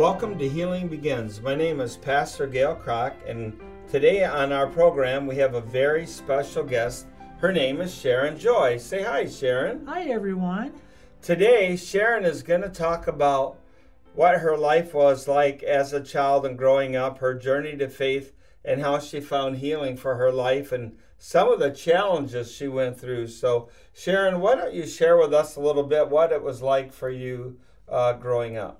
Welcome to Healing Begins. My name is Pastor Gale Kragt, and today on our program we have a very special guest. Her name is Sharon Joy. Say hi, Sharon. Hi, everyone. Today, Sharon is going to talk about what her life was like as a child and growing up, her journey to faith, and how she found healing for her life and some of the challenges she went through. So, Sharon, why don't you share with us a little bit what it was like for you uh, growing up?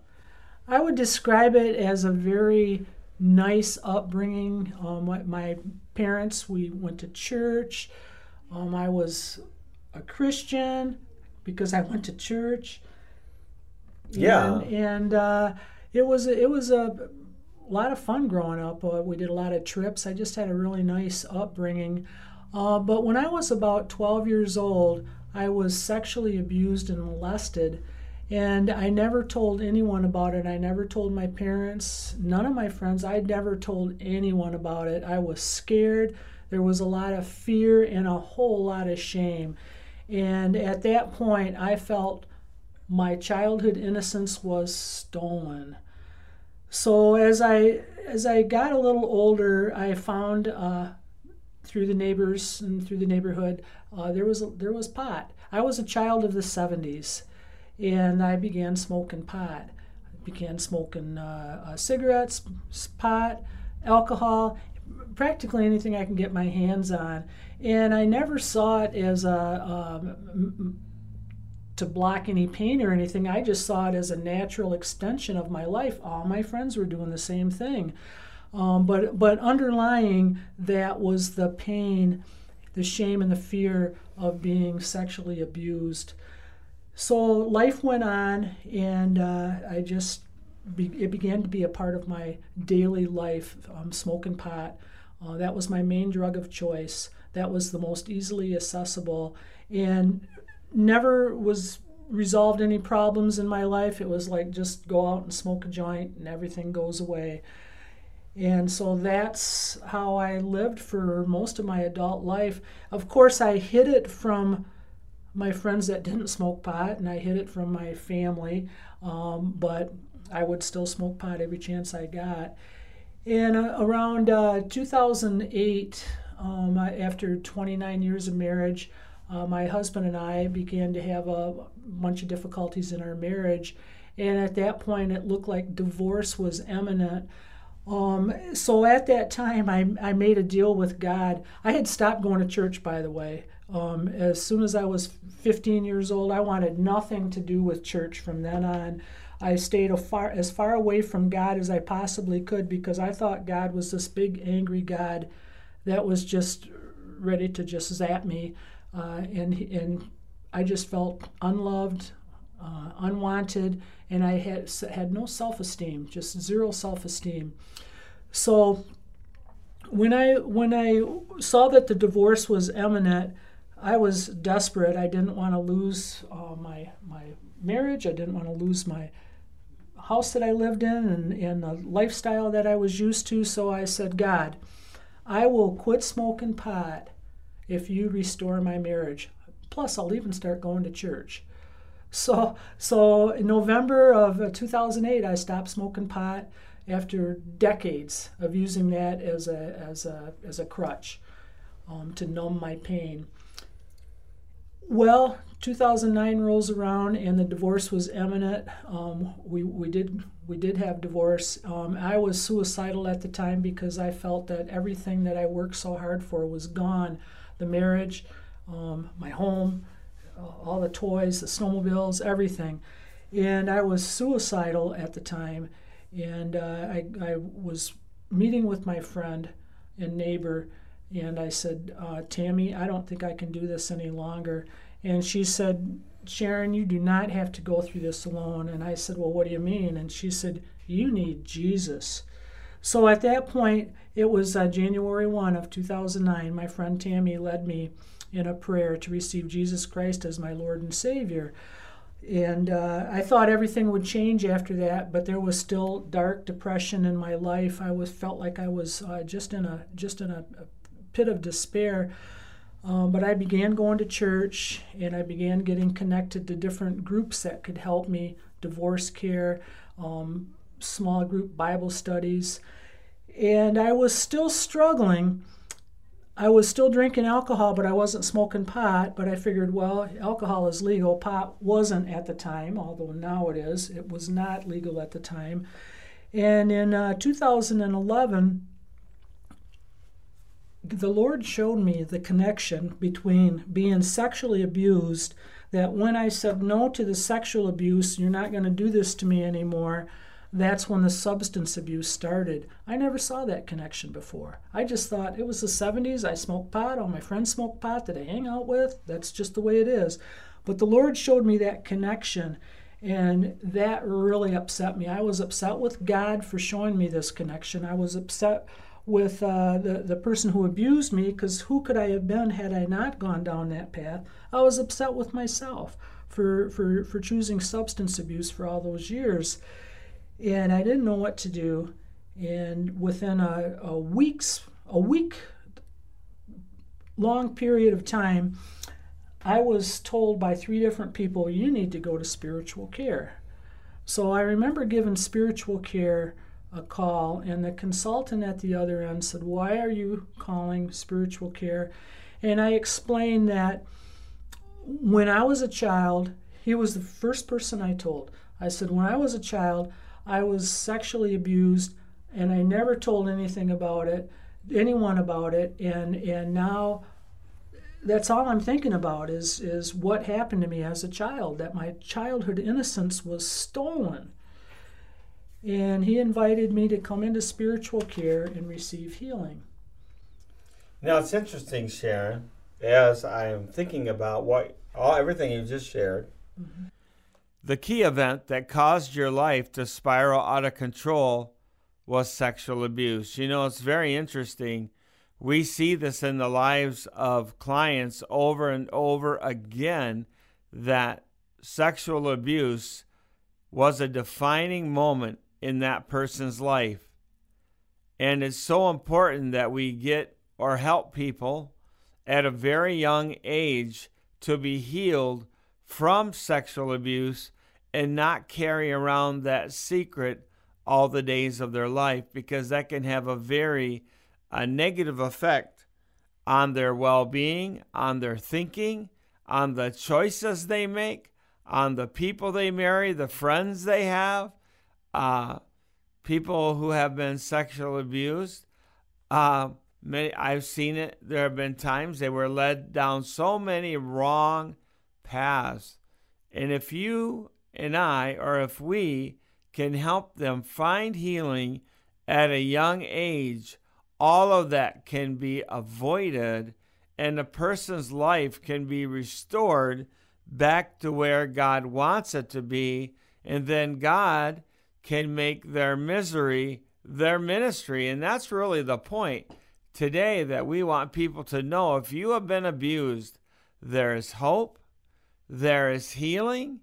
I would describe it as a very nice upbringing. Um, my, my, parents, we went to church. Um, I was a Christian because I went to church. Yeah. And, and uh, it was it was a lot of fun growing up. Uh, we did a lot of trips. I just had a really nice upbringing. Uh, but when I was about 12 years old, I was sexually abused and molested. And I never told anyone about it. I never told my parents, none of my friends. I never told anyone about it. I was scared. There was a lot of fear and a whole lot of shame. And at that point, I felt my childhood innocence was stolen. So as I as I got a little older, I found uh, through the neighbors and through the neighborhood uh, there was there was pot. I was a child of the 70s, and I began smoking pot. I began smoking uh, uh cigarettes, pot, alcohol, practically anything I can get my hands on. And I never saw it as a um, to block any pain or anything. I just saw it as a natural extension of my life. All my friends were doing the same thing. Um, but but underlying that was the pain, the shame, and the fear of being sexually abused. So life went on, and uh, I just be, it began to be a part of my daily life. Um, smoking pot, uh, that was my main drug of choice. That was the most easily accessible, and never was resolved any problems in my life. It was like just go out and smoke a joint and everything goes away. And so that's how I lived for most of my adult life. Of course, I hid it from my friends that didn't smoke pot, and I hid it from my family, um, but I would still smoke pot every chance I got. And uh, around uh, 2008, um, after 29 years of marriage, uh, my husband and I began to have a bunch of difficulties in our marriage. And at that point, it looked like divorce was imminent. Um, so at that time, I, I made a deal with God. I had stopped going to church, by the way. Um, as soon as I was 15 years old, I wanted nothing to do with church from then on. I stayed far, as far away from God as I possibly could because I thought God was this big, angry God that was just ready to just zap me uh, and and I just felt unloved, uh, unwanted, and I had had no self-esteem, just zero self-esteem. So when I when I saw that the divorce was imminent, I was desperate. I didn't want to lose uh, my my marriage. I didn't want to lose my house that I lived in and, and the lifestyle that I was used to. So I said, God, I will quit smoking pot if you restore my marriage. Plus, I'll even start going to church. So, so in November of uh, 2008, I stopped smoking pot after decades of using that as a, as a, as a crutch um, to numb my pain. Well, 2009 rolls around and the divorce was imminent. Um, we, we, did, we did have divorce. Um, I was suicidal at the time because I felt that everything that I worked so hard for was gone the marriage, um, my home, all the toys, the snowmobiles, everything. And I was suicidal at the time. And uh, I, I was meeting with my friend and neighbor, and I said, uh, Tammy, I don't think I can do this any longer. And she said, Sharon, you do not have to go through this alone. And I said, Well, what do you mean? And she said, You need Jesus. So at that point, it was uh, January 1 of 2009. My friend Tammy led me in a prayer to receive Jesus Christ as my Lord and Savior. And uh, I thought everything would change after that, but there was still dark depression in my life. I was felt like I was uh, just in a just in a, a pit of despair. Um, but I began going to church, and I began getting connected to different groups that could help me: divorce care, um, small group Bible studies. And I was still struggling. I was still drinking alcohol, but I wasn't smoking pot. But I figured, well, alcohol is legal. Pot wasn't at the time, although now it is. It was not legal at the time. And in uh, 2011, the Lord showed me the connection between being sexually abused. That when I said no to the sexual abuse, you're not going to do this to me anymore, that's when the substance abuse started. I never saw that connection before. I just thought it was the 70s. I smoked pot. All my friends smoked pot that I hang out with. That's just the way it is. But the Lord showed me that connection, and that really upset me. I was upset with God for showing me this connection. I was upset with uh, the, the person who abused me because who could I have been had I not gone down that path? I was upset with myself for, for, for choosing substance abuse for all those years. And I didn't know what to do. And within a, a week's a week long period of time, I was told by three different people, you need to go to spiritual care. So I remember giving spiritual care a call, and the consultant at the other end said, Why are you calling spiritual care? And I explained that when I was a child, he was the first person I told. I said, When I was a child, I was sexually abused, and I never told anything about it, anyone about it, and, and now that's all I'm thinking about is is what happened to me as a child that my childhood innocence was stolen and he invited me to come into spiritual care and receive healing. Now it's interesting, Sharon, as I am thinking about what all everything you just shared. Mm-hmm. The key event that caused your life to spiral out of control was sexual abuse. You know, it's very interesting. We see this in the lives of clients over and over again that sexual abuse was a defining moment in that person's life. And it's so important that we get or help people at a very young age to be healed from sexual abuse and not carry around that secret all the days of their life because that can have a very a negative effect on their well-being, on their thinking, on the choices they make, on the people they marry, the friends they have, uh, people who have been sexually abused. Uh, many, I've seen it. There have been times they were led down so many wrong paths. And if you and I, or if we can help them find healing at a young age, all of that can be avoided and a person's life can be restored back to where God wants it to be. And then God can make their misery their ministry. And that's really the point today that we want people to know if you have been abused, there is hope, there is healing,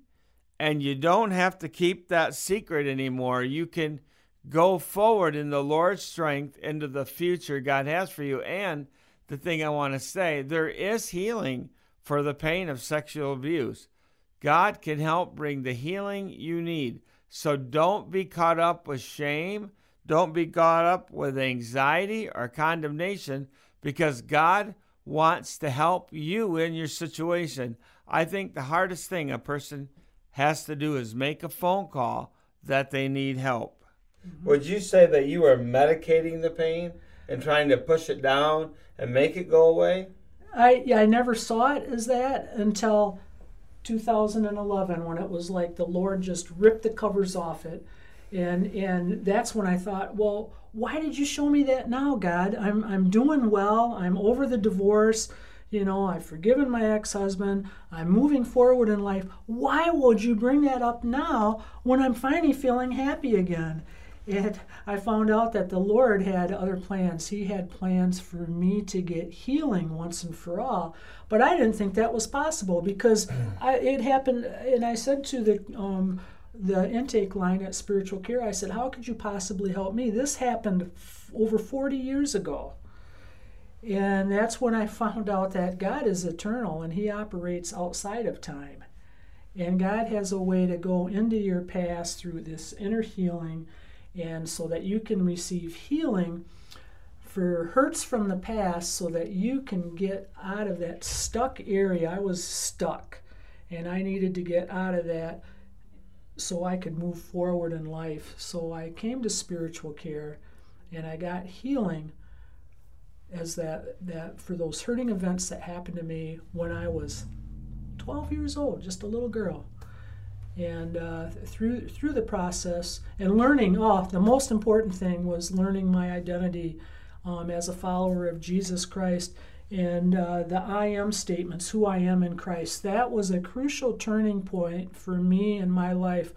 and you don't have to keep that secret anymore. You can go forward in the Lord's strength into the future God has for you. And the thing I want to say, there is healing for the pain of sexual abuse. God can help bring the healing you need. So don't be caught up with shame. Don't be caught up with anxiety or condemnation because God wants to help you in your situation. I think the hardest thing a person has to do is make a phone call that they need help. Would you say that you are medicating the pain and trying to push it down and make it go away? I yeah, I never saw it as that until 2011 when it was like the Lord just ripped the covers off it. And and that's when I thought, well, why did you show me that now, God? I'm I'm doing well. I'm over the divorce. You know, I've forgiven my ex-husband. I'm moving forward in life. Why would you bring that up now when I'm finally feeling happy again? And I found out that the Lord had other plans. He had plans for me to get healing once and for all. But I didn't think that was possible because I, it happened. And I said to the um, the intake line at Spiritual Care, I said, "How could you possibly help me? This happened f- over 40 years ago." And that's when I found out that God is eternal and He operates outside of time. And God has a way to go into your past through this inner healing and so that you can receive healing for hurts from the past so that you can get out of that stuck area. I was stuck and I needed to get out of that so I could move forward in life. So I came to spiritual care and I got healing as that that for those hurting events that happened to me when I was 12 years old, just a little girl. And uh, through through the process and learning, off the most important thing was learning my identity um, as a follower of Jesus Christ and uh, the I am statements, who I am in Christ. That was a crucial turning point for me in my life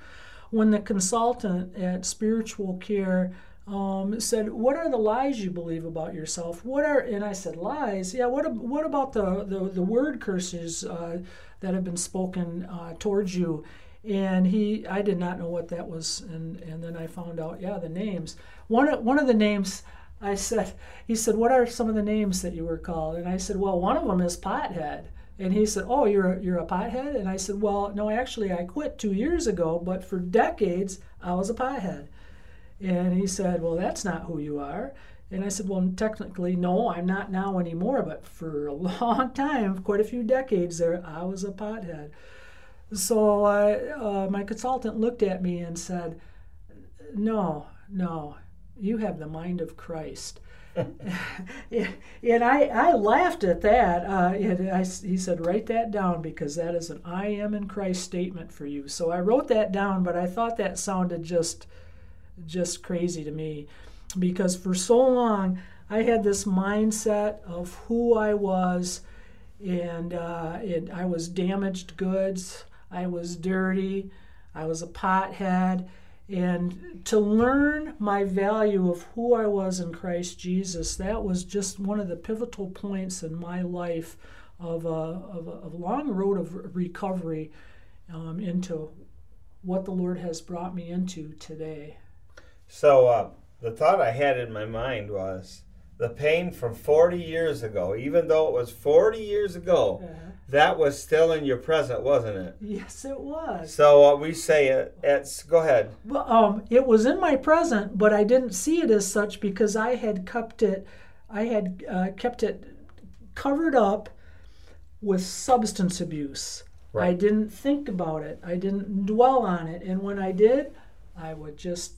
when the consultant at Spiritual Care um, said, "What are the lies you believe about yourself? What are?" And I said, "Lies. Yeah. What? What about the the, the word curses uh, that have been spoken uh, towards you?" And he, I did not know what that was, and and then I found out, yeah, the names. One one of the names. I said, he said, what are some of the names that you were called? And I said, well, one of them is pothead. And he said, oh, you're a, you're a pothead? And I said, well, no, actually, I quit two years ago, but for decades, I was a pothead. And he said, Well, that's not who you are. And I said, Well, technically, no, I'm not now anymore, but for a long time, quite a few decades there, I was a pothead. So uh, my consultant looked at me and said, No, no, you have the mind of Christ. and I, I laughed at that. Uh, and I, he said, Write that down because that is an I am in Christ statement for you. So I wrote that down, but I thought that sounded just just crazy to me because for so long I had this mindset of who I was, and uh, it, I was damaged goods, I was dirty, I was a pothead. And to learn my value of who I was in Christ Jesus, that was just one of the pivotal points in my life of a, of a, of a long road of recovery um, into what the Lord has brought me into today. So uh, the thought I had in my mind was the pain from 40 years ago, even though it was 40 years ago, uh-huh. that was still in your present, wasn't it? Yes, it was. So uh, we say it, it's, go ahead. Well, um, it was in my present, but I didn't see it as such because I had kept it, I had uh, kept it covered up with substance abuse. Right. I didn't think about it. I didn't dwell on it. And when I did, I would just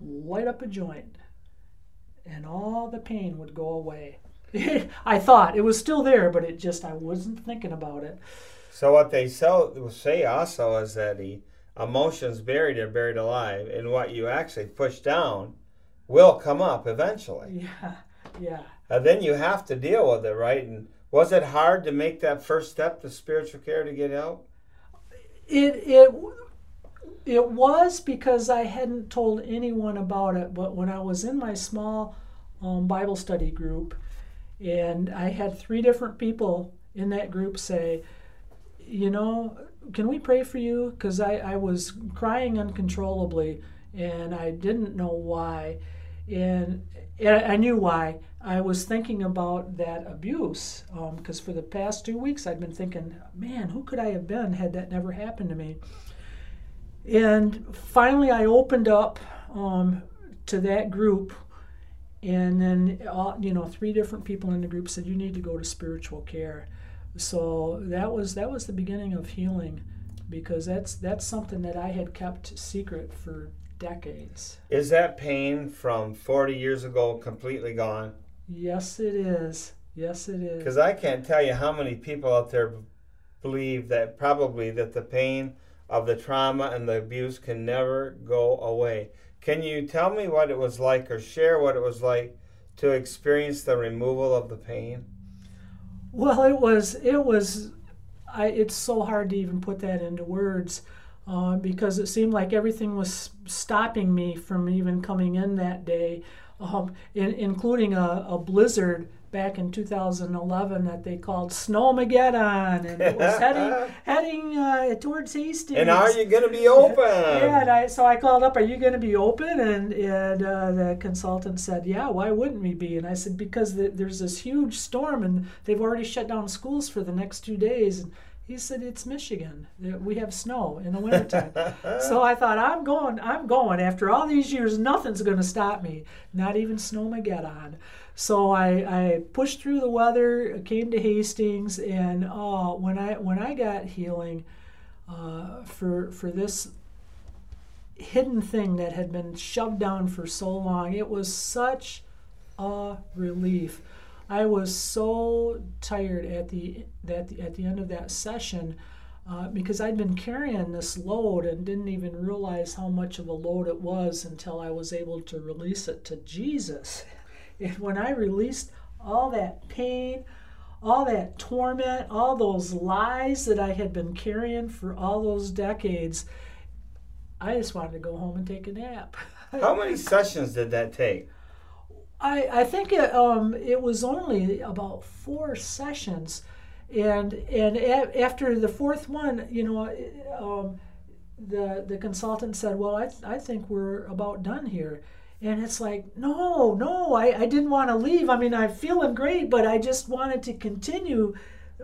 light up a joint, and all the pain would go away. I thought it was still there, but it just I wasn't thinking about it. So what they say also is that the emotions buried are buried alive, and what you actually push down will come up eventually. Yeah, yeah. And then you have to deal with it, right? And was it hard to make that first step to spiritual care to get help? It it it was because I hadn't told anyone about it, but when I was in my small um, Bible study group, and I had three different people in that group say, you know, can we pray for you? Because I, I was crying uncontrollably and I didn't know why. And, and I knew why. I was thinking about that abuse because um, for the past two weeks I'd been thinking, man, who could I have been had that never happened to me? And finally, I opened up um, to that group, and then all, you know, three different people in the group said you need to go to spiritual care. So that was that was the beginning of healing, because that's that's something that I had kept secret for decades. Is that pain from 40 years ago completely gone? Yes, it is. Yes, it is. Because I can't tell you how many people out there believe that probably that the pain of the trauma and the abuse can never go away. Can you tell me what it was like or share what it was like to experience the removal of the pain? Well, it was it was I it's so hard to even put that into words. Uh, because it seemed like everything was stopping me from even coming in that day, um, in, including a, a blizzard back in 2011 that they called Snowmageddon, and it was heading heading uh, towards Hastings. And are you going to be open? yeah, and I, so I called up, "Are you going to be open?" And and uh, the consultant said, "Yeah, why wouldn't we be?" And I said, "Because the, there's this huge storm, and they've already shut down schools for the next two days." And He said, It's Michigan. We have snow in the wintertime. so I thought, I'm going, I'm going. After all these years, nothing's going to stop me, not even Snowmageddon. So I, I pushed through the weather, came to Hastings, and oh, when I when I got healing uh, for for this hidden thing that had been shoved down for so long, it was such a relief. I was so tired at the at the, at the end of that session uh, because I'd been carrying this load and didn't even realize how much of a load it was until I was able to release it to Jesus. And when I released all that pain, all that torment, all those lies that I had been carrying for all those decades, I just wanted to go home and take a nap. How many sessions did that take? I, I think it, um, it was only about four sessions, and and a, after the fourth one, you know, um, the the consultant said, "Well, I I think we're about done here," and it's like, "No, no, I, I didn't want to leave. I mean, I'm feeling great, but I just wanted to continue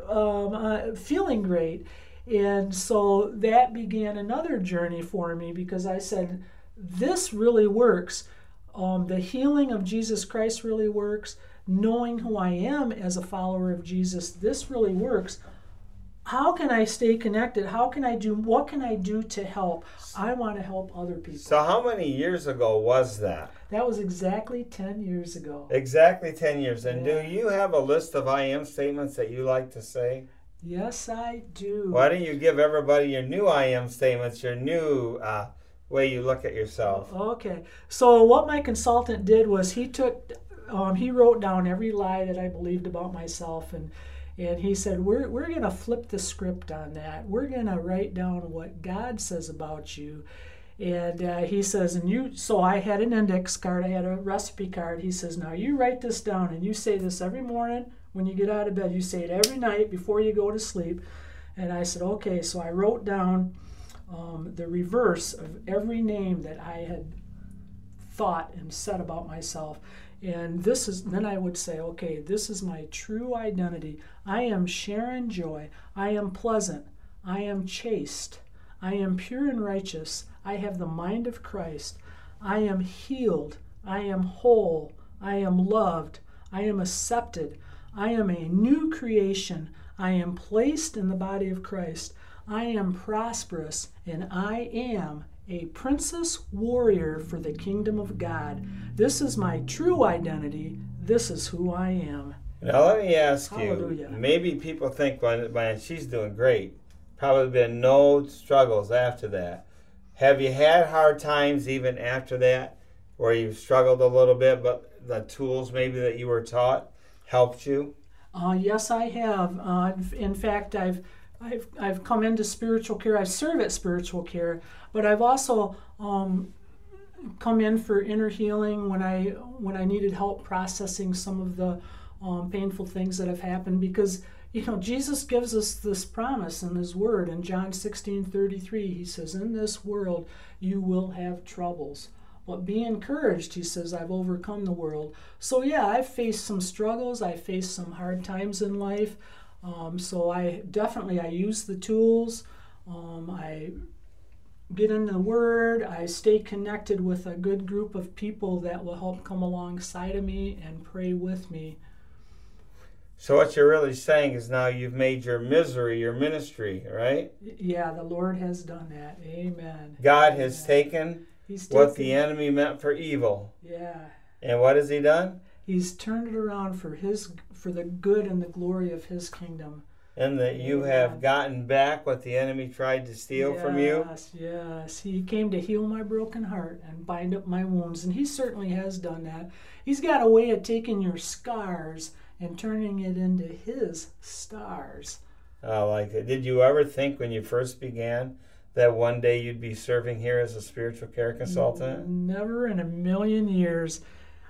um, uh, feeling great." And so that began another journey for me because I said, "This really works." Um, the healing of Jesus Christ really works. Knowing who I am as a follower of Jesus, this really works. How can I stay connected? How can I do what can I do to help? I want to help other people. So how many years ago was that? That was exactly 10 years ago. Exactly 10 years. And yeah. do you have a list of I am statements that you like to say? Yes, I do. Why don't you give everybody your new I am statements, your new uh, way you look at yourself. Okay. So what my consultant did was he took um, he wrote down every lie that I believed about myself and and he said we're we're going to flip the script on that. We're going to write down what God says about you. And uh, he says, and you, so I had an index card, I had a recipe card. He says, now you write this down and you say this every morning when you get out of bed. You say it every night before you go to sleep. And I said, okay. So I wrote down um, the reverse of every name that I had thought and said about myself. And this is, then I would say, okay, this is my true identity. I am Sharon Joy. I am pleasant. I am chaste. I am pure and righteous. I have the mind of Christ. I am healed. I am whole. I am loved. I am accepted. I am a new creation. I am placed in the body of Christ. I am prosperous, and I am a princess warrior for the kingdom of God. This is my true identity. This is who I am. Now, let me ask Hallelujah. you maybe people think, when she's doing great, probably been no struggles after that. Have you had hard times even after that where you've struggled a little bit, but the tools maybe that you were taught helped you? Uh, yes, I have. Uh, in fact, I've I've, I've come into spiritual care. I serve at spiritual care, but I've also um, come in for inner healing when I when I needed help processing some of the um, painful things that have happened. Because you know Jesus gives us this promise in His Word in John sixteen thirty three. He says, "In this world you will have troubles." But be encouraged, he says, I've overcome the world. So, yeah, I've faced some struggles. I've faced some hard times in life. Um, so I definitely I use the tools. Um, I get into the Word. I stay connected with a good group of people that will help come alongside of me and pray with me. So what you're really saying is now you've made your misery your ministry, right? Yeah, the Lord has done that. Amen. God Amen. has taken, taken what the enemy meant for evil. Yeah. And what has he done? He's turned it around for his for the good and the glory of his kingdom. And that you have gotten back what the enemy tried to steal yes, from you? Yes, yes. He came to heal my broken heart and bind up my wounds, and he certainly has done that. He's got a way of taking your scars and turning it into his stars. I like it. Did you ever think when you first began that one day you'd be serving here as a spiritual care consultant? Never in a million years.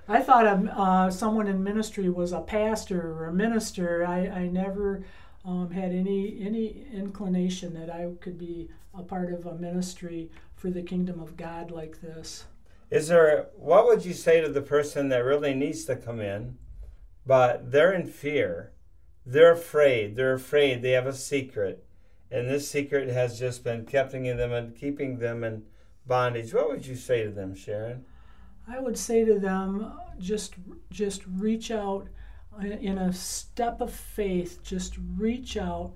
I thought uh, someone in ministry was a pastor or a minister. I, I never um, had any any inclination that I could be a part of a ministry for the kingdom of God like this. Is there what would you say to the person that really needs to come in, but they're in fear, they're afraid, they're afraid, they have a secret, and this secret has just been keeping them and keeping them in bondage. What would you say to them, Sharon? I would say to them, just just reach out in a step of faith. Just reach out,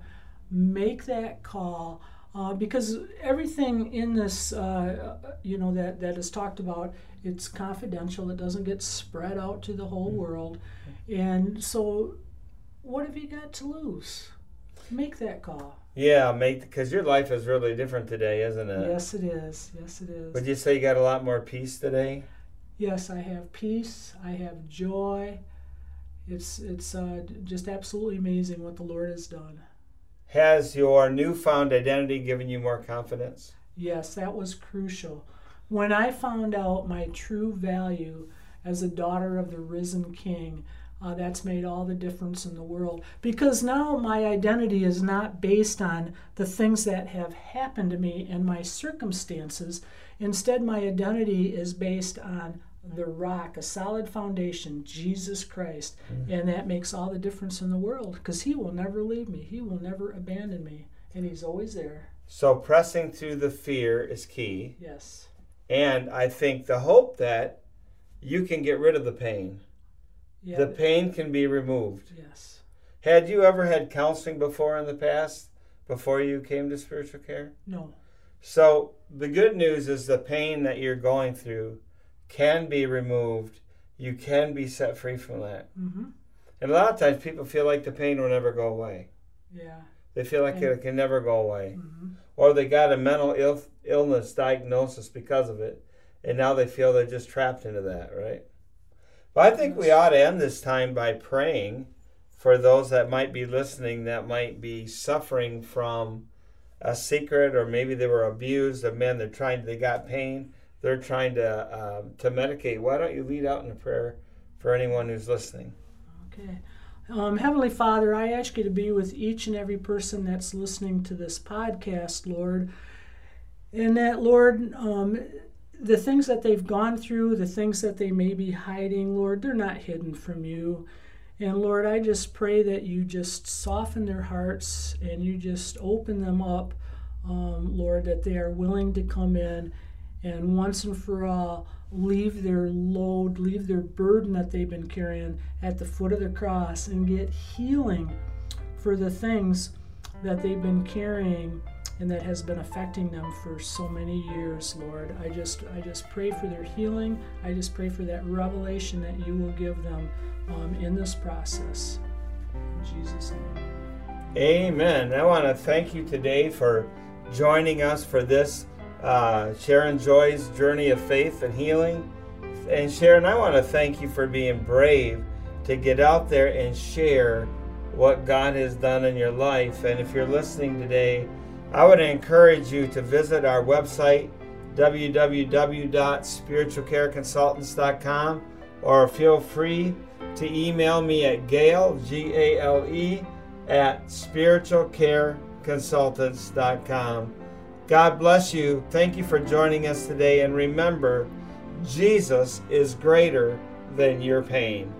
make that call. Uh, because everything in this, uh, you know, that, that is talked about, it's confidential. It doesn't get spread out to the whole mm-hmm. world. And so, what have you got to lose? Make that call. Yeah, make because your life is really different today, isn't it? Yes, it is. Yes, it is. Would you say you got a lot more peace today? Yes, I have peace. I have joy. It's it's uh, just absolutely amazing what the Lord has done. Has your newfound identity given you more confidence? Yes, that was crucial. When I found out my true value as a daughter of the risen King, uh, that's made all the difference in the world because now my identity is not based on the things that have happened to me and my circumstances. Instead, my identity is based on the rock, a solid foundation, Jesus Christ. Mm-hmm. And that makes all the difference in the world because He will never leave me, He will never abandon me, and He's always there. So, pressing through the fear is key. Yes. And I think the hope that you can get rid of the pain yeah, the pain can be removed. Yes. Had you ever had counseling before in the past, before you came to spiritual care? No. So the good news is the pain that you're going through can be removed. You can be set free from that. Mm-hmm. And a lot of times people feel like the pain will never go away. Yeah. They feel like and, it can never go away. Mm-hmm. Or they got a mental Ill- illness diagnosis because of it, and now they feel they're just trapped into that, right? But I think we ought to end this time by praying for those that might be listening that might be suffering from a secret or maybe they were abused of men they're trying they got pain they're trying to um, to medicate. Why don't you lead out in a prayer for anyone who's listening? Okay. Um, heavenly father i ask you to be with each and every person that's listening to this podcast lord. And that lord um, the things that they've gone through, the things that they may be hiding, Lord, they're not hidden from you. And Lord, I just pray that you just soften their hearts and you just open them up, um, Lord, that they are willing to come in and once and for all leave their load, leave their burden that they've been carrying at the foot of the cross and get healing for the things that they've been carrying and that has been affecting them for so many years, Lord. I just I just pray for their healing. I just pray for that revelation that you will give them um, in this process. In Jesus' name. Amen. I want to thank you today for joining us for this uh, Sharon Joy's journey of faith and healing. And Sharon, I want to thank you for being brave to get out there and share what God has done in your life. And if you're listening today, I would encourage you to visit our website, www.spiritualcareconsultants.com, or feel free to email me at Gale, G A L E, at spiritualcareconsultants.com. God bless you. Thank you for joining us today. And remember, Jesus is greater than your pain.